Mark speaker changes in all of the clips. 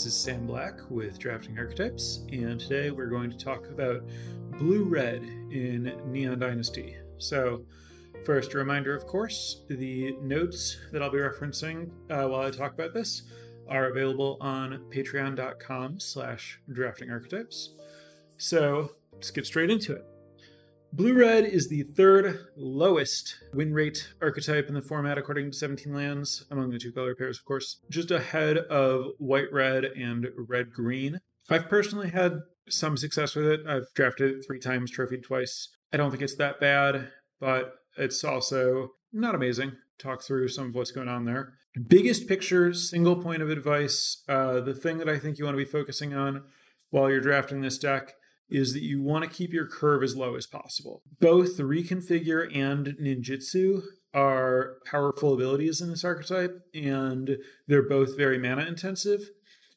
Speaker 1: This is Sam Black with Drafting Archetypes, and today we're going to talk about blue red in Neon Dynasty. So, first, a reminder of course, the notes that I'll be referencing uh, while I talk about this are available on patreon.com slash drafting archetypes. So, let's get straight into it. Blue red is the third lowest win rate archetype in the format according to 17 lands, among the two color pairs, of course, just ahead of white red and red green. I've personally had some success with it. I've drafted it three times, trophied twice. I don't think it's that bad, but it's also not amazing. Talk through some of what's going on there. Biggest picture, single point of advice. Uh, the thing that I think you want to be focusing on while you're drafting this deck is that you want to keep your curve as low as possible. Both the Reconfigure and Ninjutsu are powerful abilities in this archetype, and they're both very mana intensive.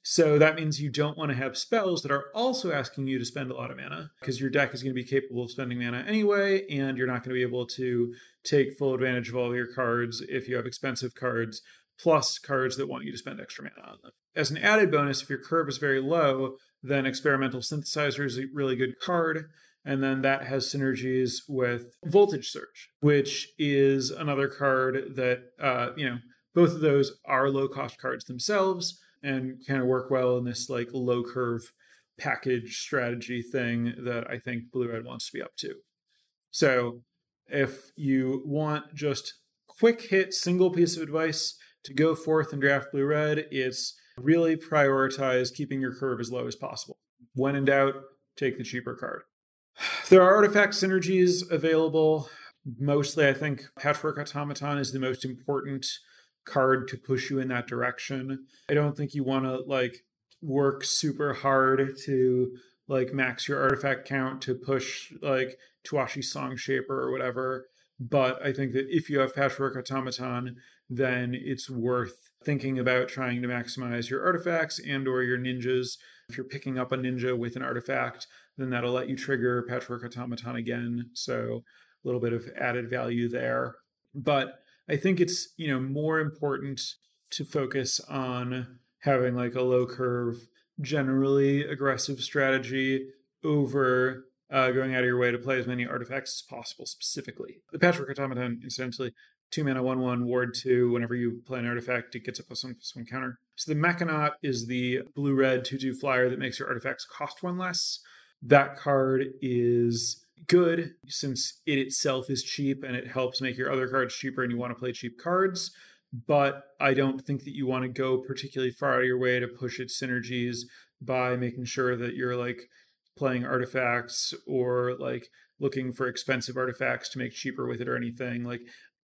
Speaker 1: So that means you don't want to have spells that are also asking you to spend a lot of mana because your deck is going to be capable of spending mana anyway, and you're not going to be able to take full advantage of all of your cards if you have expensive cards, plus cards that want you to spend extra mana on them. As an added bonus, if your curve is very low, then Experimental Synthesizer is a really good card. And then that has synergies with Voltage Surge, which is another card that, uh, you know, both of those are low cost cards themselves and kind of work well in this like low curve package strategy thing that I think Blue Red wants to be up to. So if you want just quick hit single piece of advice to go forth and draft Blue Red, it's really prioritize keeping your curve as low as possible. When in doubt, take the cheaper card. There are artifact synergies available. Mostly, I think Patchwork Automaton is the most important card to push you in that direction. I don't think you want to like work super hard to like max your artifact count to push like Towashi Song Shaper or whatever. But I think that if you have Patchwork Automaton, then it's worth thinking about trying to maximize your artifacts and or your ninjas. If you're picking up a ninja with an artifact, then that'll let you trigger Patchwork Automaton again. So a little bit of added value there. But I think it's, you know, more important to focus on having like a low curve, generally aggressive strategy over uh, going out of your way to play as many artifacts as possible specifically. The Patchwork Automaton, essentially, two mana, one one, ward two. Whenever you play an artifact, it gets a plus one plus one counter. So the Mechanaut is the blue red two two flyer that makes your artifacts cost one less. That card is good since it itself is cheap and it helps make your other cards cheaper and you want to play cheap cards. But I don't think that you want to go particularly far out of your way to push its synergies by making sure that you're like playing artifacts or like looking for expensive artifacts to make cheaper with it or anything. Like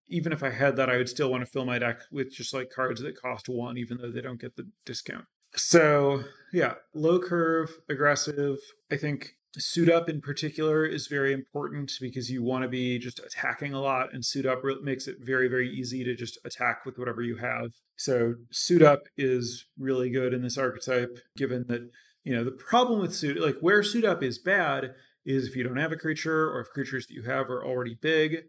Speaker 1: even if I had that, I would still want to fill my deck with just like cards that cost one, even though they don't get the discount. So, yeah, low curve, aggressive. I think suit up in particular is very important because you want to be just attacking a lot, and suit up makes it very, very easy to just attack with whatever you have. So, suit up is really good in this archetype, given that, you know, the problem with suit, like where suit up is bad is if you don't have a creature or if creatures that you have are already big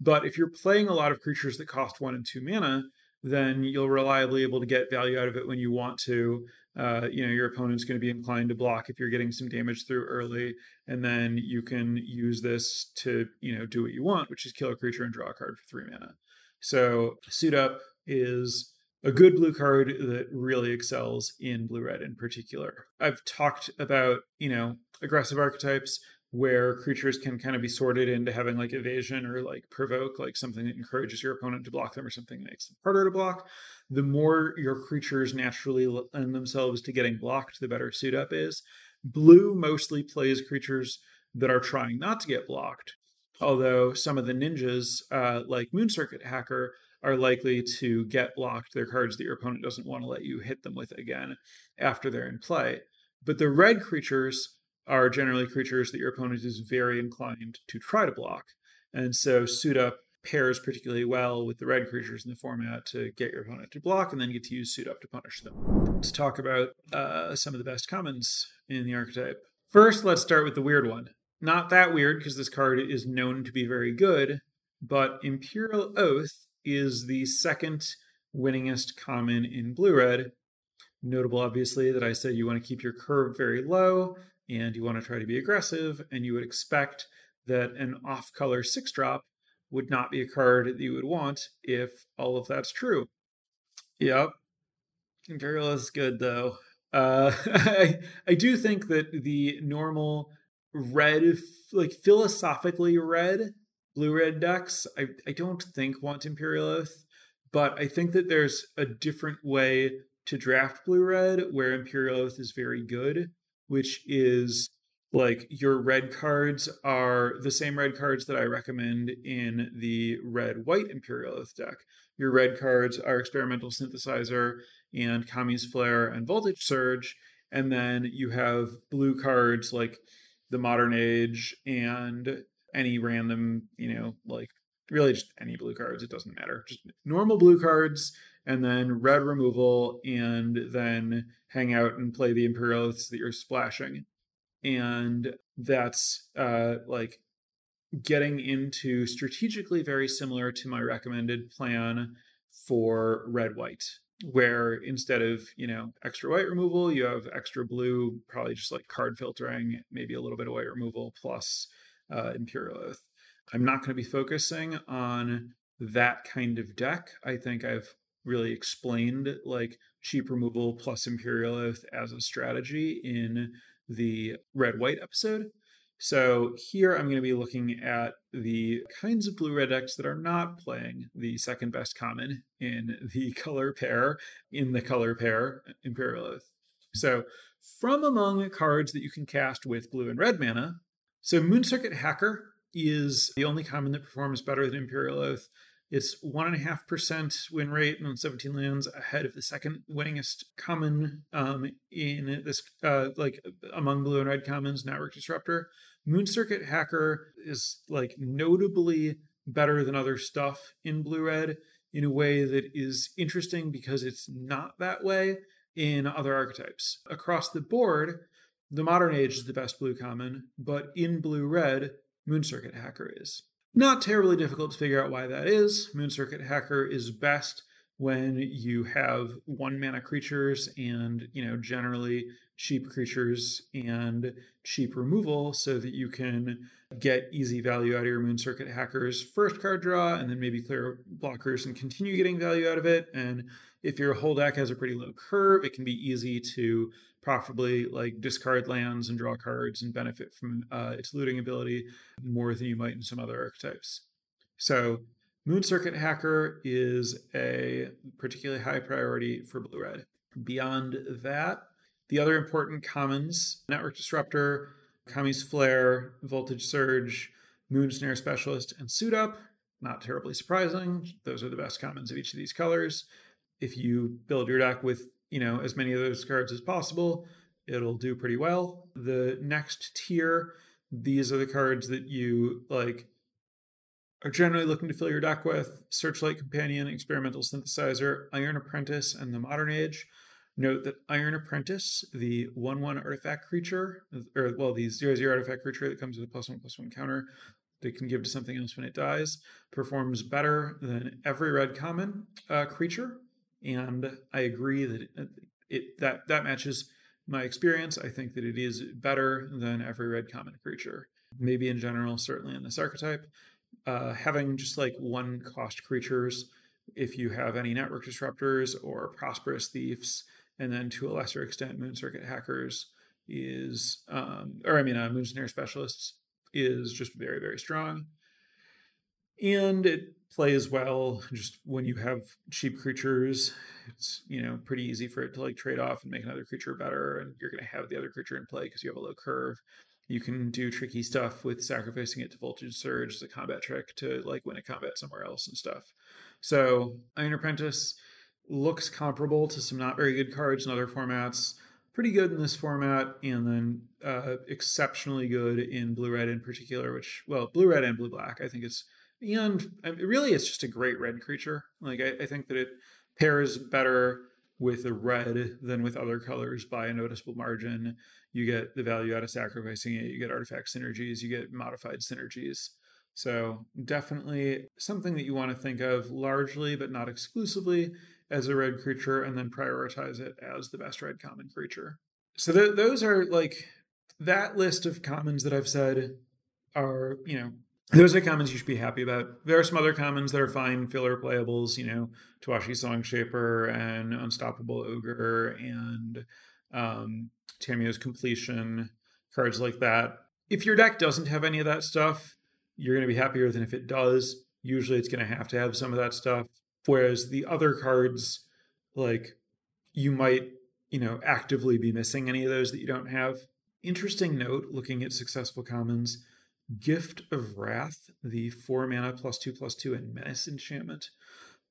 Speaker 1: but if you're playing a lot of creatures that cost one and two mana, then you'll reliably able to get value out of it when you want to. Uh, you know, your opponent's going to be inclined to block if you're getting some damage through early, and then you can use this to, you know, do what you want, which is kill a creature and draw a card for three mana. So suit up is a good blue card that really excels in blue red in particular. I've talked about, you know, aggressive archetypes where creatures can kind of be sorted into having like evasion or like provoke, like something that encourages your opponent to block them or something that makes them harder to block. The more your creatures naturally lend themselves to getting blocked, the better suit up is. Blue mostly plays creatures that are trying not to get blocked, although some of the ninjas, uh, like Moon Circuit Hacker, are likely to get blocked. They're cards that your opponent doesn't want to let you hit them with again after they're in play. But the red creatures are generally creatures that your opponent is very inclined to try to block. And so suit up pairs particularly well with the red creatures in the format to get your opponent to block and then get to use suit up to punish them. Let's talk about uh, some of the best commons in the archetype. First, let's start with the weird one. Not that weird because this card is known to be very good, but Imperial Oath is the second winningest common in blue red Notable, obviously, that I said you want to keep your curve very low and you want to try to be aggressive, and you would expect that an off color six drop would not be a card that you would want if all of that's true. Yep. Imperial is good though. Uh, I, I do think that the normal red, like philosophically red, blue red decks, I, I don't think want Imperial Oath, but I think that there's a different way to draft blue red where Imperial Oath is very good, which is like your red cards are the same red cards that I recommend in the red white Imperial Oath deck. Your red cards are Experimental Synthesizer and Kami's Flare and Voltage Surge. And then you have blue cards like the Modern Age and any random, you know, like really just any blue cards. It doesn't matter. Just normal blue cards and then red removal and then hang out and play the Imperial Oaths that you're splashing. And that's uh, like getting into strategically very similar to my recommended plan for red white where instead of you know extra white removal you have extra blue probably just like card filtering maybe a little bit of white removal plus uh, imperial oath i'm not going to be focusing on that kind of deck. I think i've really explained like cheap removal plus imperial oath as a strategy in the red white episode. So here I'm going to be looking at the kinds of blue red decks that are not playing the second best common in the color pair, in the color pair uh, Imperial Oath. So from among cards that you can cast with blue and red mana, so Moon Circuit Hacker is the only common that performs better than Imperial Oath. It's 1.5% win rate on 17 lands ahead of the second winningest common um, in this, uh, like among blue and red commons, Network Disruptor. Moon Circuit Hacker is like notably better than other stuff in blue red in a way that is interesting because it's not that way in other archetypes. Across the board, the Modern Age is the best blue common, but in blue red, Moon Circuit Hacker is. Not terribly difficult to figure out why that is. Moon Circuit Hacker is best when you have one mana creatures and, you know, generally cheap creatures and cheap removal so that you can get easy value out of your Moon Circuit Hacker's first card draw and then maybe clear blockers and continue getting value out of it. And if your whole deck has a pretty low curve, it can be easy to profitably like discard lands and draw cards and benefit from uh, its looting ability more than you might in some other archetypes. So Moon Circuit Hacker is a particularly high priority for blue red. Beyond that, the other important commons Network Disruptor, Kami's Flare, Voltage Surge, Moon Snare Specialist, and Suit Up. Not terribly surprising. Those are the best commons of each of these colors. If you build your deck with you know, as many of those cards as possible, it'll do pretty well. The next tier, these are the cards that you like are generally looking to fill your deck with Searchlight Companion, Experimental Synthesizer, Iron Apprentice, and the Modern Age. Note that Iron Apprentice, the 1 1 artifact creature, or well, the 0 0 artifact creature that comes with a plus 1 plus 1 counter that can give to something else when it dies, performs better than every red common uh, creature and I agree that it, it that that matches my experience. I think that it is better than every red common creature. Maybe in general, certainly in this archetype, uh, having just like one cost creatures, if you have any network disruptors or prosperous thieves, and then to a lesser extent, moon circuit hackers is, um, or I mean, uh, moon snare specialists is just very very strong, and it plays well just when you have cheap creatures it's you know pretty easy for it to like trade off and make another creature better and you're going to have the other creature in play because you have a low curve. You can do tricky stuff with sacrificing it to voltage surge as a combat trick to like win a combat somewhere else and stuff. So iron apprentice looks comparable to some not very good cards in other formats pretty good in this format and then uh, exceptionally good in blue red in particular which well blue red and blue black i think it's and really it's just a great red creature. Like I, I, think that it pairs better with the red than with other colors by a noticeable margin. You get the value out of sacrificing it you get artifact synergies you get modified synergies. So, definitely something that you want to think of largely, but not exclusively, as a red creature, and then prioritize it as the best red common creature. So, th- those are like that list of commons that I've said are, you know, those are commons you should be happy about. There are some other commons that are fine filler playables, you know, Towashi Songshaper and Unstoppable Ogre and um, Tamiyo's Compleation, cards like that. If your deck doesn't have any of that stuff, you're going to be happier than if it does. Usually it's going to have to have some of that stuff. Whereas the other cards, like you might, you know, actively be missing any of those that you don't have. Interesting note looking at successful commons Gift of Wrath, the four mana plus two plus two and menace enchantment,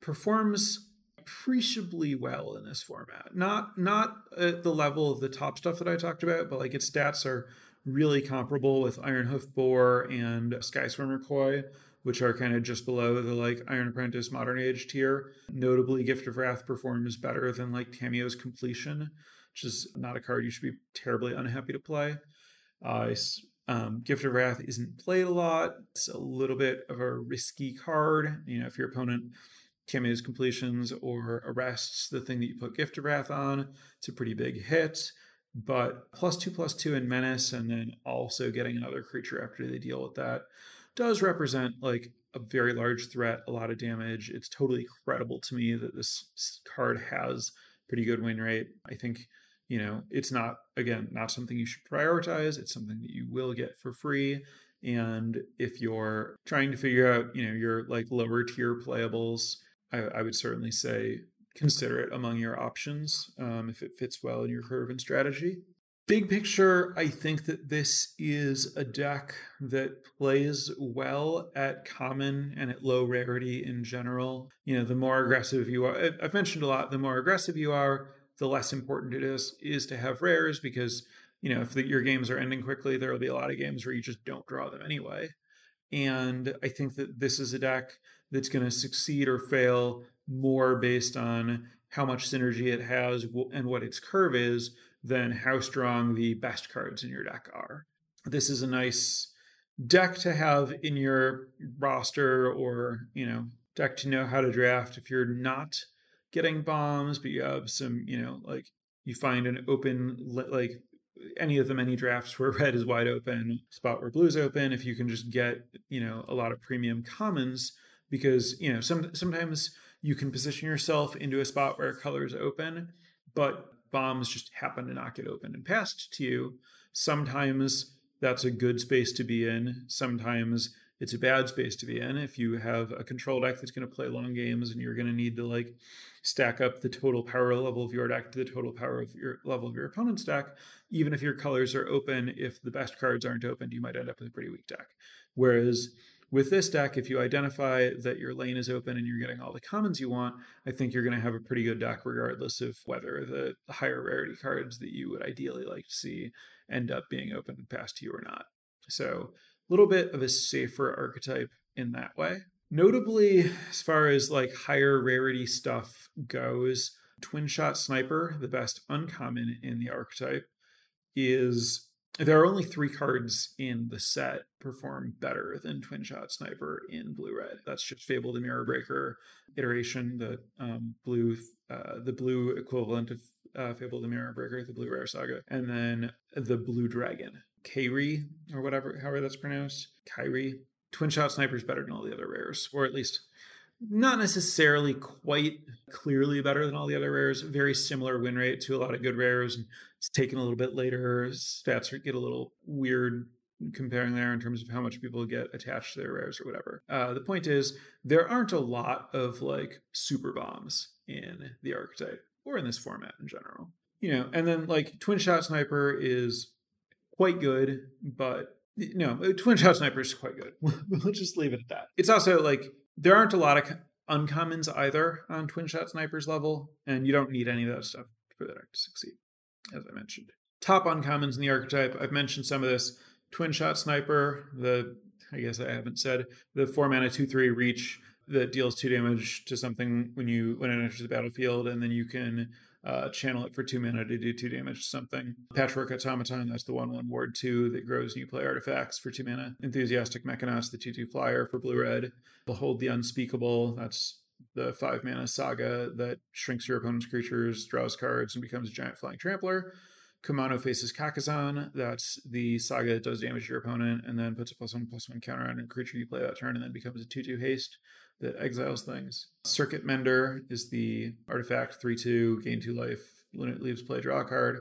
Speaker 1: performs appreciably well in this format. Not not at the level of the top stuff that I talked about, but like its stats are really comparable with Ironhoof Boar and Skyswimmer Koi, which are kind of just below the like Iron Apprentice Modern Age tier. Notably, Gift of Wrath performs better than like Tamiyo's Compleation, which is not a card you should be terribly unhappy to play. Uh, um, Gift of Wrath isn't played a lot. It's a little bit of a risky card. You know, if your opponent Tamiyo's completions or arrests the thing that you put Gift of Wrath on, it's a pretty big hit. But plus two, plus two in Menace, and then also getting another creature after they deal with that does represent like a very large threat, a lot of damage. It's totally credible to me that this card has pretty good win rate. I think you know it's not again not something you should prioritize it's something that you will get for free and if you're trying to figure out you know your like lower tier playables i, I would certainly say consider it among your options um, if it fits well in your curve and strategy. Big picture i think that this is a deck that plays well at common and at low rarity in general. You know the more aggressive you are i've mentioned a lot the more aggressive you are the less important it is is to have rares because you know if the, your games are ending quickly there will be a lot of games where you just don't draw them anyway. And i think that this is a deck that's going to succeed or fail more based on how much synergy it has and what its curve is than how strong the best cards in your deck are. This is a nice deck to have in your roster or you know deck to know how to draft if you're not getting bombs, but you have some, you know, like you find an open, like any of the many drafts where red is wide open, spot where blue is open. If you can just get, you know, a lot of premium commons, because you know, some sometimes you can position yourself into a spot where color is open, but bombs just happen to not get open and passed to you. Sometimes that's a good space to be in. Sometimes it's a bad space to be in. If you have a control deck that's going to play long games and you're going to need to like stack up the total power level of your deck to the total power of your level of your opponent's deck even if your colors are open if the best cards aren't opened you might end up with a pretty weak deck. Whereas with this deck if you identify that your lane is open and you're getting all the commons you want i think you're going to have a pretty good deck regardless of whether the higher rarity cards that you would ideally like to see end up being open past to you or not. So little bit of a safer archetype in that way. Notably, as far as like higher rarity stuff goes, Twin Shot Sniper, the best uncommon in the archetype, is there are only three cards in the set perform better than Twin Shot Sniper in blue red. That's just Fable the Mirror Breaker iteration, the um, blue uh, the blue equivalent of uh, Fable the Mirror Breaker, the blue rare saga, and then the blue dragon. Kairi or whatever, however that's pronounced. Kairi. Twin Shot Sniper is better than all the other rares, or at least not necessarily quite clearly better than all the other rares. Very similar win rate to a lot of good rares. And it's taken a little bit later. Stats get a little weird comparing there in terms of how much people get attached to their rares or whatever. Uh, the point is, there aren't a lot of like super bombs in the archetype or in this format in general. You know, and then like Twin Shot Sniper is quite good, but no, uh, Twin Shot Sniper is quite good. we'll just leave it at that. It's also like there aren't a lot of uncommons either on Twin Shot Sniper's level, and you don't need any of that stuff for that to succeed, as I mentioned. Top uncommons in the archetype, I've mentioned some of this. Twin Shot Sniper, the I guess I haven't said the four mana two three reach that deals two damage to something when you when it enters the battlefield, and then you can uh, channel it for two mana to do two damage to something. Patchwork Automaton, that's the 1 1 ward 2 that grows new play artifacts for two mana. Enthusiastic Mechanaut, the 2 2 flyer for blue red. Behold the Unspeakable, that's the 5 mana saga that shrinks your opponent's creatures, draws cards, and becomes a giant flying trampler. Kumano faces Kakkazan. That's the saga that does damage to your opponent and then puts a plus one plus one counter on a creature you play that turn and then becomes a 2 2 haste that exiles things. Circuit Mender is the artifact 3 2, gain 2 life, when it leaves play, draw a card.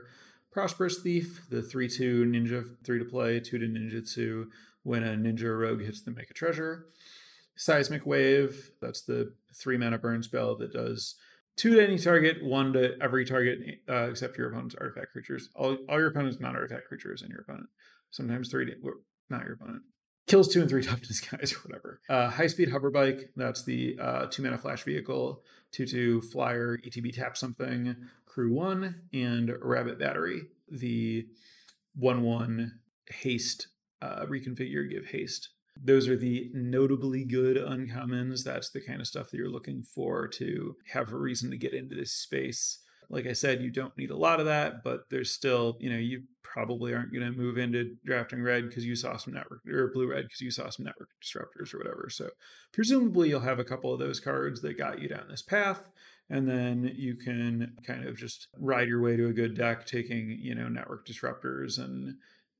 Speaker 1: Prosperous Thief, the 3 2 ninja, 3 to play, 2 to ninjutsu. When a ninja rogue hits them, make a treasure. Seismic Wave, that's the 3 mana burn spell that does two to any target, one to every target uh, except your opponent's artifact creatures. All, all your opponent's non artifact creatures and your opponent. Sometimes three, to, not your opponent kills two and three toughness guys or whatever. Uh, high speed hover bike. That's the uh, two mana flash vehicle. Two two flyer ETB tap something. Crew one and rabbit battery. The one one haste uh, reconfigure give haste. Those are the notably good uncommons. That's the kind of stuff that you're looking for to have a reason to get into this space. Like I said, you don't need a lot of that, but there's still, you know, you probably aren't going to move into drafting red because you saw some network or blue red because you saw some network disruptors or whatever. So presumably you'll have a couple of those cards that got you down this path. And then you can kind of just ride your way to a good deck, taking, you know, network disruptors and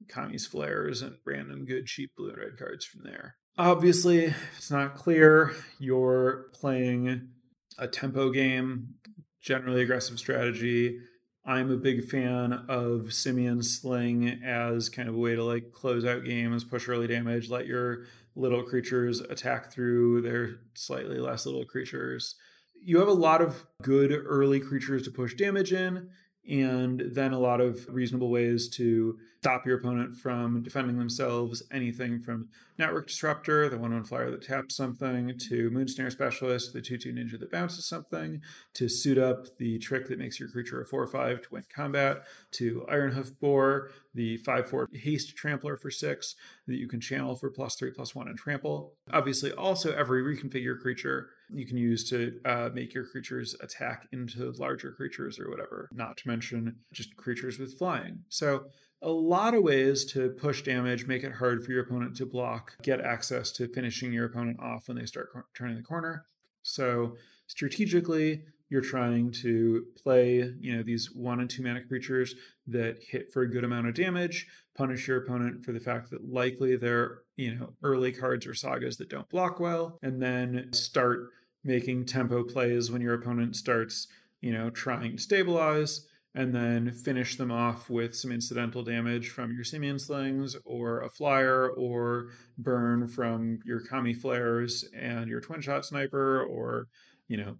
Speaker 1: Kami's flares and random good cheap blue and red cards from there. Obviously, it's not clear, you're playing a tempo game generally aggressive strategy. I'm a big fan of Simian Sling as kind of a way to like close out games, push early damage, let your little creatures attack through their slightly less little creatures. You have a lot of good early creatures to push damage in and then a lot of reasonable ways to stop your opponent from defending themselves. Anything from Network Disruptor, the one one flyer that taps something, to Moonsnare Specialist, the 2 2 ninja that bounces something, to suit up the trick that makes your creature a 4 5 to win combat, to Iron Hoof Boar, the 5 4 haste trampler for 6 that you can channel for plus 3 plus 1 and trample. Obviously, also every reconfigure creature you can use to uh, make your creatures attack into larger creatures or whatever, not to mention just creatures with flying. So, a lot of ways to push damage, make it hard for your opponent to block, get access to finishing your opponent off when they start turning the corner. So, strategically, you're trying to play, you know, these one and two mana creatures that hit for a good amount of damage, punish your opponent for the fact that likely they're, you know, early cards or sagas that don't block well, and then start making tempo plays when your opponent starts, you know, trying to stabilize, and then finish them off with some incidental damage from your Simian Slings or a flyer or burn from your Kami flares and your twin shot sniper or, you know,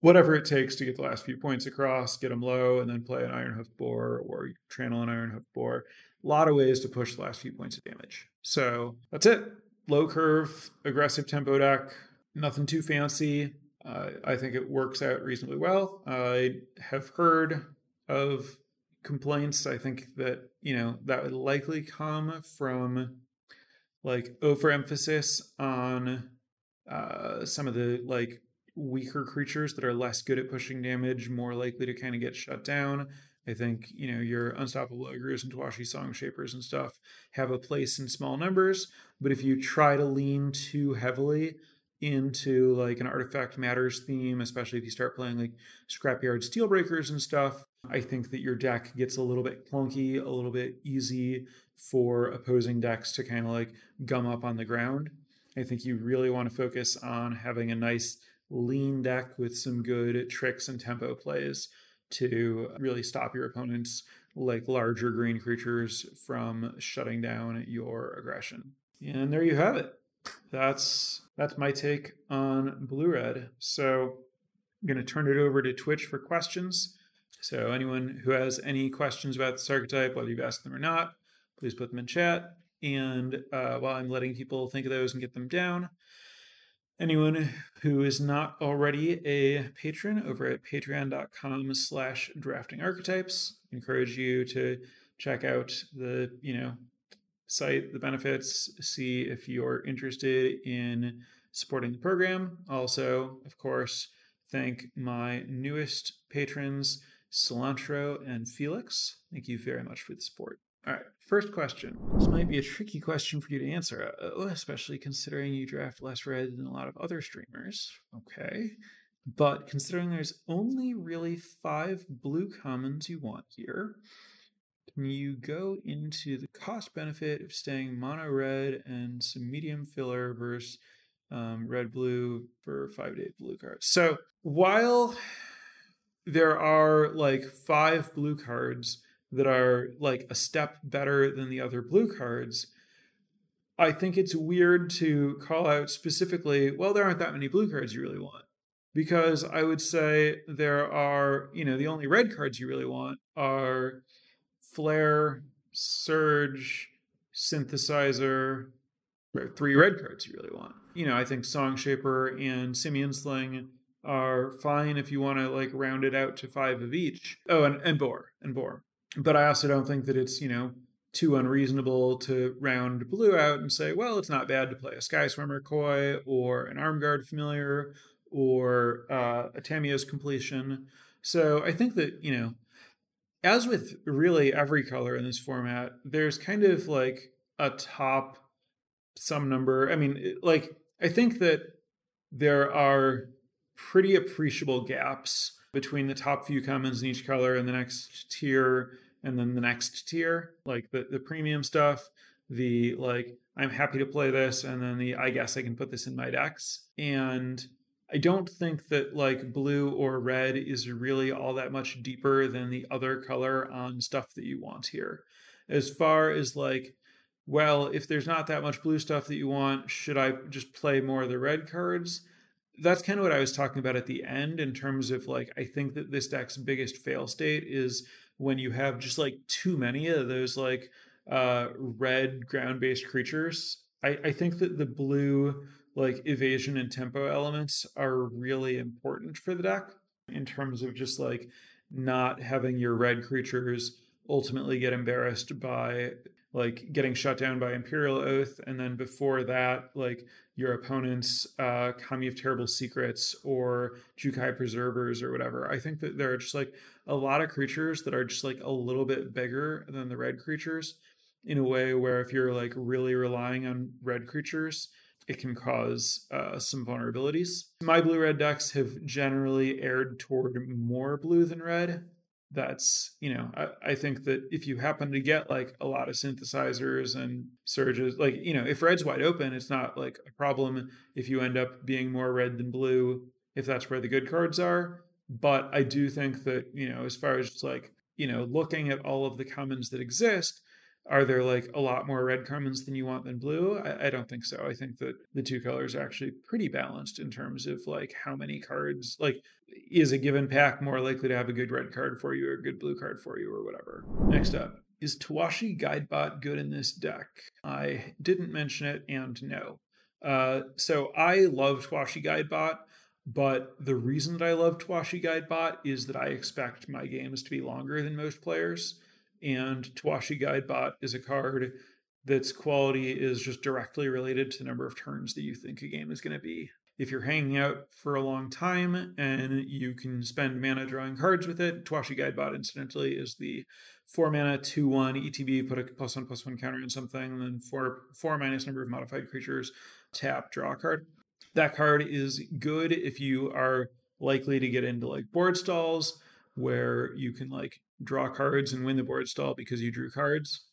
Speaker 1: whatever it takes to get the last few points across, get them low, and then play an iron hoof boar or channel an iron hoof boar A lot of ways to push the last few points of damage. So that's it. Low curve, aggressive tempo deck, nothing too fancy. Uh, I think it works out reasonably well. I have heard of complaints. I think that, you know, that would likely come from like overemphasis on uh, some of the like weaker creatures that are less good at pushing damage, more likely to kind of get shut down. I think, you know, your Unstoppable Ogres and Towashi Song Shapers and stuff have a place in small numbers. But if you try to lean too heavily into like an artifact matters theme, especially if you start playing like Scrapyard Steelbreakers and stuff, I think that your deck gets a little bit clunky, a little bit easy for opposing decks to kind of like gum up on the ground. I think you really want to focus on having a nice lean deck with some good tricks and tempo plays to really stop your opponent's like larger green creatures from shutting down your aggression. And there you have it. That's that's my take on blue red. So I'm going to turn it over to Twitch for questions. So anyone who has any questions about this archetype, whether you've asked them or not, please put them in chat. And uh, while I'm letting people think of those and get them down, anyone who is not already a patron over at patreon.com slash drafting archetypes encourage you to check out the you know site the benefits see if you're interested in supporting the program also of course thank my newest patrons Cilantro, and Felix. Thank you very much for the support. All right, first question. This might be a tricky question for you to answer, uh, especially considering you draft less red than a lot of other streamers. Okay. But considering there's only really five blue commons you want here, you go into the cost benefit of staying mono red and some medium filler versus um, red blue for five to eight blue cards? So while there are like five blue cards that are like a step better than the other blue cards, I think it's weird to call out specifically, well, there aren't that many blue cards you really want. Because I would say there are, you know, the only red cards you really want are Flare, Surge, Synthesizer, three red cards you really want. You know, I think Song Shaper and Simian Sling are fine if you want to like round it out to five of each. Oh, and, and Boar, and Boar but I also don't think that it's, you know, too unreasonable to round blue out and say, well, it's not bad to play a Sky Swimmer Koi or an Armguard Familiar or uh, a Tamiyo's Compleation. So I think that, you know, as with really every color in this format, there's kind of like a top some number. I mean, like, I think that there are pretty appreciable gaps between the top few commons in each color and the next tier and then the next tier, like the, the premium stuff, the like, I'm happy to play this, and then the I guess I can put this in my decks. And I don't think that like blue or red is really all that much deeper than the other color on stuff that you want here. As far as like, well, if there's not that much blue stuff that you want, should I just play more of the red cards? That's kind of what I was talking about at the end in terms of like, I think that this deck's biggest fail state is when you have just like too many of those like uh, red ground based creatures. I, I think that the blue like evasion and tempo elements are really important for the deck in terms of just like not having your red creatures ultimately get embarrassed by like getting shut down by Imperial Oath, and then before that, like your opponent's uh, Kami of Terrible Secrets or Jukai Preservers or whatever. I think that there are just like a lot of creatures that are just like a little bit bigger than the red creatures in a way where if you're like really relying on red creatures, it can cause uh, some vulnerabilities. My blue red decks have generally erred toward more blue than red that's you know I, I think that if you happen to get like a lot of synthesizers and surges like you know if red's wide open it's not like a problem if you end up being more red than blue if that's where the good cards are but i do think that you know as far as just like you know looking at all of the commons that exist are there like a lot more red commons than you want than blue? I, I, don't think so. I think that the two colors are actually pretty balanced in terms of like how many cards, like, is a given pack more likely to have a good red card for you or a good blue card for you or whatever. Next up, is Towashi Guidebot good in this deck? I didn't mention it and no. Uh, so I love Towashi Guidebot, but the reason that I love Towashi Guidebot is that I expect my games to be longer than most players and Towashi Guidebot is a card that's quality is just directly related to the number of turns that you think a game is going to be. If you're hanging out for a long time and you can spend mana drawing cards with it, Towashi Guidebot, incidentally, is the four mana, two one ETB, put a plus one plus one counter on something, and then four four minus number of modified creatures, tap, draw a card. That card is good if you are likely to get into like board stalls where you can like draw cards and win the board stall because you drew cards.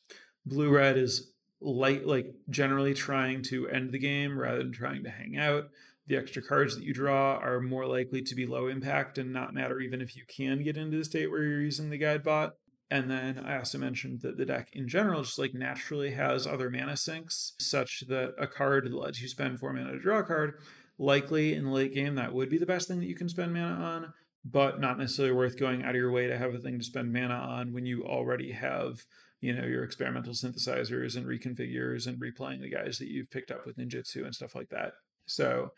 Speaker 1: Blue red is light like generally trying to end the game rather than trying to hang out. The extra cards that you draw are more likely to be low impact and not matter even if you can get into the state where you're using the guide bot. And then I also mentioned that the deck in general just like naturally has other mana sinks, such that a card that lets you spend four mana to draw a card, likely in late game, that would be the best thing that you can spend mana on but not necessarily worth going out of your way to have a thing to spend mana on when you already have you know your experimental synthesizers and reconfigures and replaying the guys that you've picked up with ninjutsu and stuff like that. So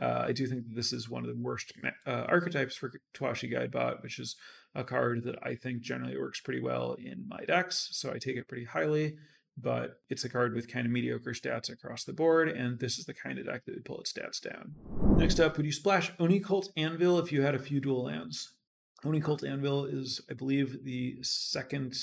Speaker 1: uh, I do think that this is one of the worst uh, archetypes for Towashi Guidebot, which is a card that I think generally works pretty well in my decks, so I take it pretty highly but it's a card with kind of mediocre stats across the board, and this is the kind of deck that would pull its stats down. Next up, would you splash Oni Cult Anvil if you had a few dual lands? Oni Cult Anvil is, I believe, the second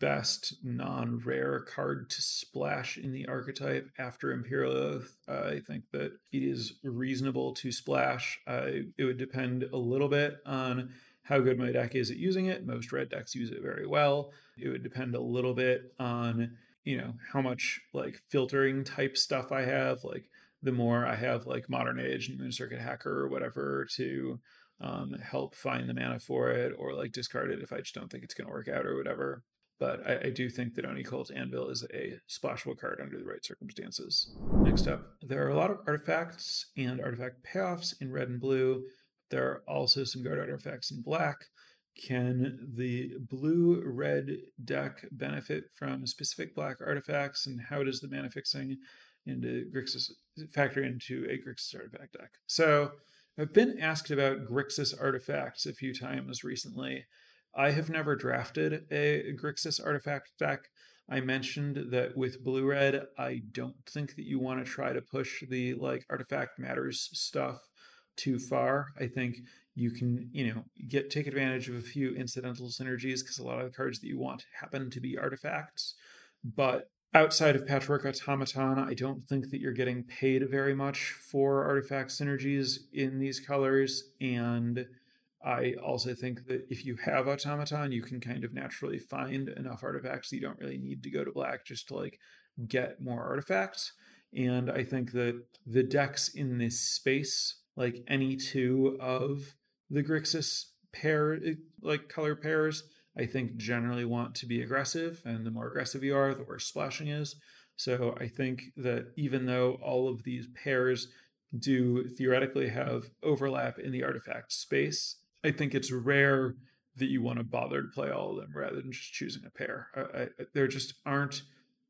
Speaker 1: best non-rare card to splash in the archetype after Imperial Oath. I think that it is reasonable to splash. Uh, it would depend a little bit on how good my deck is at using it. Most red decks use it very well. It would depend a little bit on, you know, how much like filtering type stuff I have. Like the more I have like Modern Age and Moon Circuit Hacker or whatever to um, help find the mana for it or like discard it if I just don't think it's going to work out or whatever. But I, I, do think that Oni Cult Anvil is a splashable card under the right circumstances. Next up, there are a lot of artifacts and artifact payoffs in red and blue. There are also some guard artifacts in black. Can the blue red deck benefit from specific black artifacts, and how does the mana fixing into Grixis factor into a Grixis artifact deck? So I've been asked about Grixis artifacts a few times recently. I have never drafted a Grixis artifact deck. I mentioned that with blue red, I don't think that you want to try to push the like artifact matters stuff too far. I think you can, you know, get take advantage of a few incidental synergies because a lot of the cards that you want happen to be artifacts. But outside of Patchwork Automaton, I don't think that you're getting paid very much for artifact synergies in these colors. And I also think that if you have Automaton, you can kind of naturally find enough artifacts that you don't really need to go to black just to like get more artifacts. And I think that the decks in this space, like any two of the Grixis pair, eh, like color pairs, I think generally want to be aggressive. And the more aggressive you are, the worse splashing is. So I think that even though all of these pairs do theoretically have overlap in the artifact space, I think it's rare that you want to bother to play all of them rather than just choosing a pair. I, I, there just aren't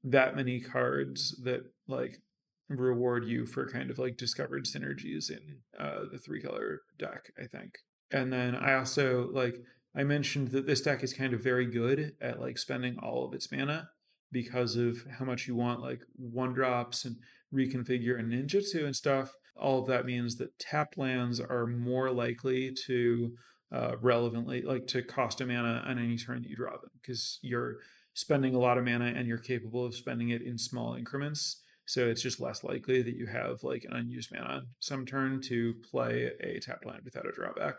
Speaker 1: that many cards that like reward you for kind of like discovered synergies in uh, the three color deck. I think, and then I also like I mentioned that this deck is kind of very good at like spending all of its mana because of how much you want like one drops and reconfigure and ninjutsu and stuff all of that means that tapped lands are more likely to uh, relevantly like to cost a mana on any turn that you draw them because you're spending a lot of mana and you're capable of spending it in small increments so it's just less likely that you have like an unused mana some turn to play a tapped land without a drawback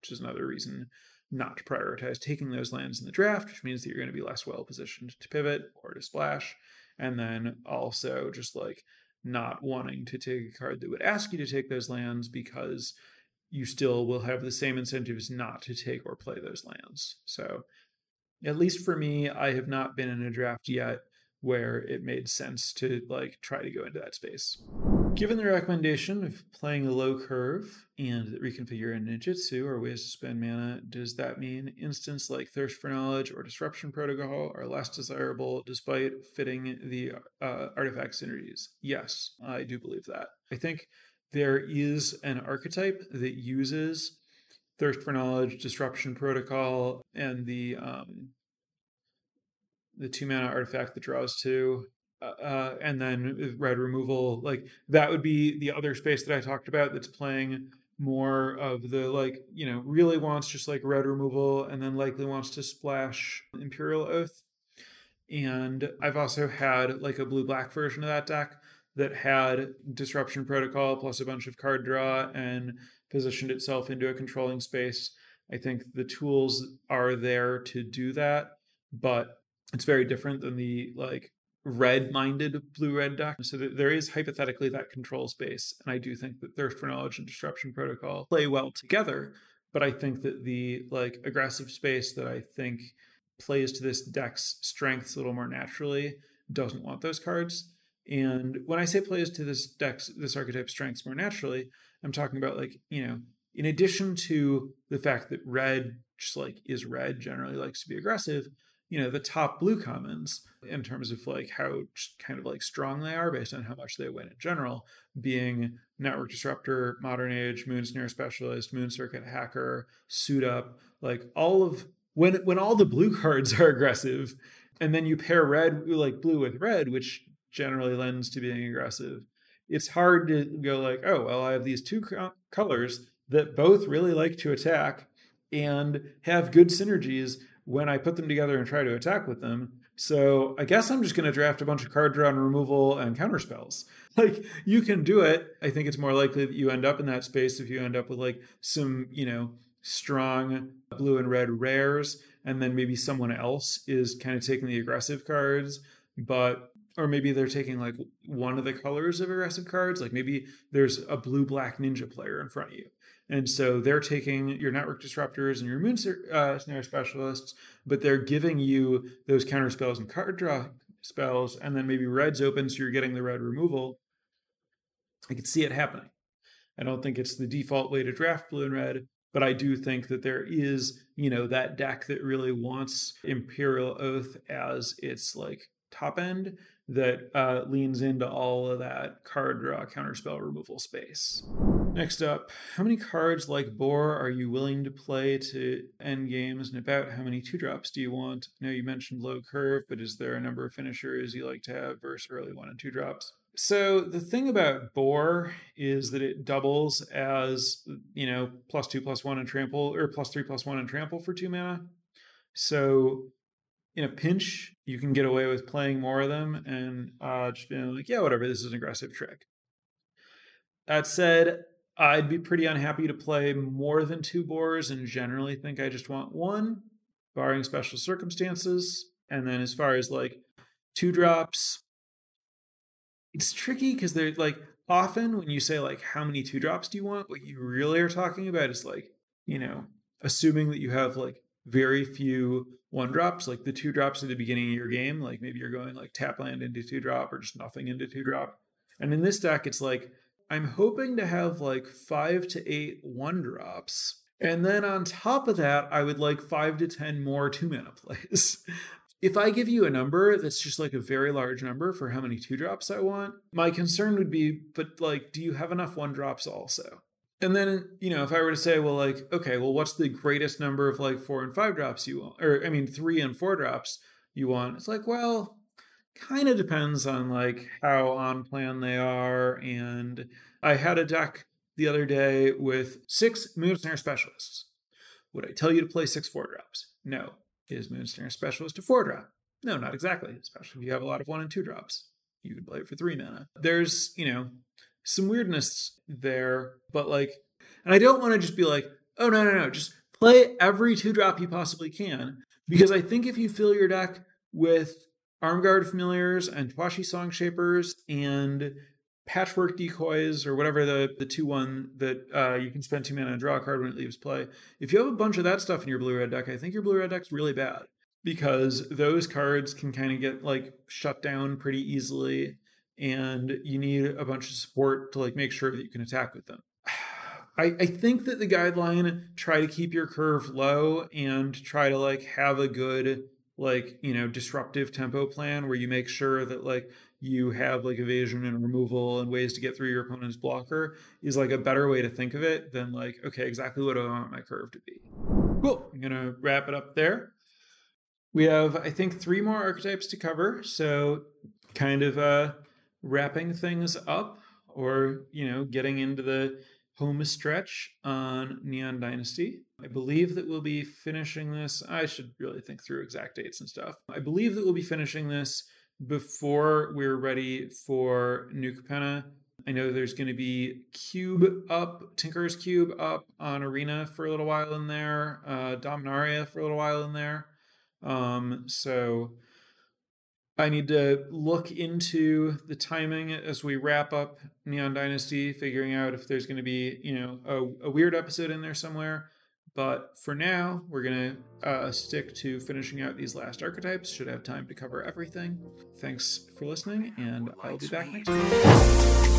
Speaker 1: which is another reason not to prioritize taking those lands in the draft which means that you're going to be less well positioned to pivot or to splash and then also just like not wanting to take a card that would ask you to take those lands because you still will have the same incentives not to take or play those lands. So, at least for me, I have not been in a draft yet where it made sense to like try to go into that space. Given the recommendation of playing a low curve and reconfigure a ninjutsu or ways to spend mana, does that mean instants like Thirst for Knowledge or Disruption Protocol are less desirable despite fitting the uh, artifact synergies? Yes, I do believe that. I think there is an archetype that uses Thirst for Knowledge, Disruption Protocol, and the um, the two mana artifact that draws two uh, and then red removal like that would be the other space that i talked about that's playing more of the like you know really wants just like red removal and then likely wants to splash imperial oath. And i've also had like a blue black version of that deck that had disruption protocol plus a bunch of card draw and positioned itself into a controlling space. I think the tools are there to do that but it's very different than the like red minded blue red deck. So there is hypothetically that control space. And I do think that Thirst for Knowledge and Disruption Protocol play well together. But I think that the like aggressive space that I think plays to this deck's strengths a little more naturally doesn't want those cards. And when I say plays to this deck's this archetype strengths more naturally, I'm talking about like, you know, in addition to the fact that red just like is red generally likes to be aggressive, you know the top blue commons in terms of like how kind of like strong they are based on how much they win in general being network disruptor modern age moon snare specialist moon circuit hacker suit up like all of when when all the blue cards are aggressive and then you pair red like blue with red which generally lends to being aggressive it's hard to go like oh well i have these two co- colors that both really like to attack and have good synergies when I put them together and try to attack with them. So I guess I'm just going to draft a bunch of card draw and removal and counter spells. Like you can do it. I think it's more likely that you end up in that space if you end up with like some, you know, strong blue and red rares, and then maybe someone else is kind of taking the aggressive cards, but or maybe they're taking like one of the colors of aggressive cards. Like maybe there's a blue black ninja player in front of you. And so they're taking your network disruptors and your moon uh, snare specialists, but they're giving you those counter spells and card draw spells, and then maybe red's open, so you're getting the red removal. I could see it happening. I don't think it's the default way to draft blue and red, but I do think that there is, you know, that deck that really wants Imperial Oath as its like top end that uh, leans into all of that card draw counterspell removal space. Next up, how many cards like Boar are you willing to play to end games, and about how many two drops do you want? I know you mentioned low curve, but is there a number of finishers you like to have versus early one and two drops? So the thing about Boar is that it doubles as you know plus two plus one and trample or plus three plus one and trample for two mana. So in a pinch, you can get away with playing more of them and uh, just being like, yeah, whatever, this is an aggressive trick. That said, I'd be pretty unhappy to play more than two boars and generally think I just want one, barring special circumstances. And then as far as like two drops, it's tricky because they're like often when you say like how many two drops do you want, what you really are talking about is like, you know, assuming that you have like very few one drops, like the two drops at the beginning of your game, like maybe you're going like tap land into two drop or just nothing into two drop. And in this deck, it's like I'm hoping to have like five to eight one drops. And then on top of that, I would like five to 10 more two mana plays. if I give you a number that's just like a very large number for how many two drops I want, my concern would be, but like, do you have enough one drops also? And then, you know, if I were to say, well, like, okay, well, what's the greatest number of like four and five drops you want? Or, I mean, three and four drops you want? It's like, well, kind of depends on like how on plan they are. And I had a deck the other day with six Moonsnare specialists. Would I tell you to play six four drops? No. Is Moonsnare specialist a four drop? No, not exactly, especially if you have a lot of one and two drops. You could play it for three mana. There's, you know, some weirdness there, but like, and I don't want to just be like, oh, no, no, no, just play every two drop you possibly can. Because I think if you fill your deck with Armguard Familiars and Towashi Song Shapers and Patchwork Decoys or whatever the, the 2 1 that uh, you can spend two mana and draw a card when it leaves play, if you have a bunch of that stuff in your blue red deck, I think your blue red deck's really bad because those cards can kind of get like shut down pretty easily and you need a bunch of support to like make sure that you can attack with them. I, I think that the guideline try to keep your curve low and try to like have a good like you know disruptive tempo plan where you make sure that like you have like evasion and removal and ways to get through your opponent's blocker is like a better way to think of it than like okay exactly what do i want my curve to be. Cool. I'm gonna wrap it up there. We have i think three more archetypes to cover. So kind of uh wrapping things up or, you know, getting into the home stretch on Neon Dynasty. I believe that we'll be finishing this. I should really think through exact dates and stuff. I believe that we'll be finishing this before we're ready for New Capenna. I know there's going to be Cube up, Tinker's Cube up on Arena for a little while in there, uh, Dominaria for a little while in there. Um, so I need to look into the timing as we wrap up Neon Dynasty, figuring out if there's going to be, you know, a, a, weird episode in there somewhere. But for now, we're going to uh, stick to finishing out these last archetypes. Should have time to cover everything. Thanks for listening, and I'll be back next week.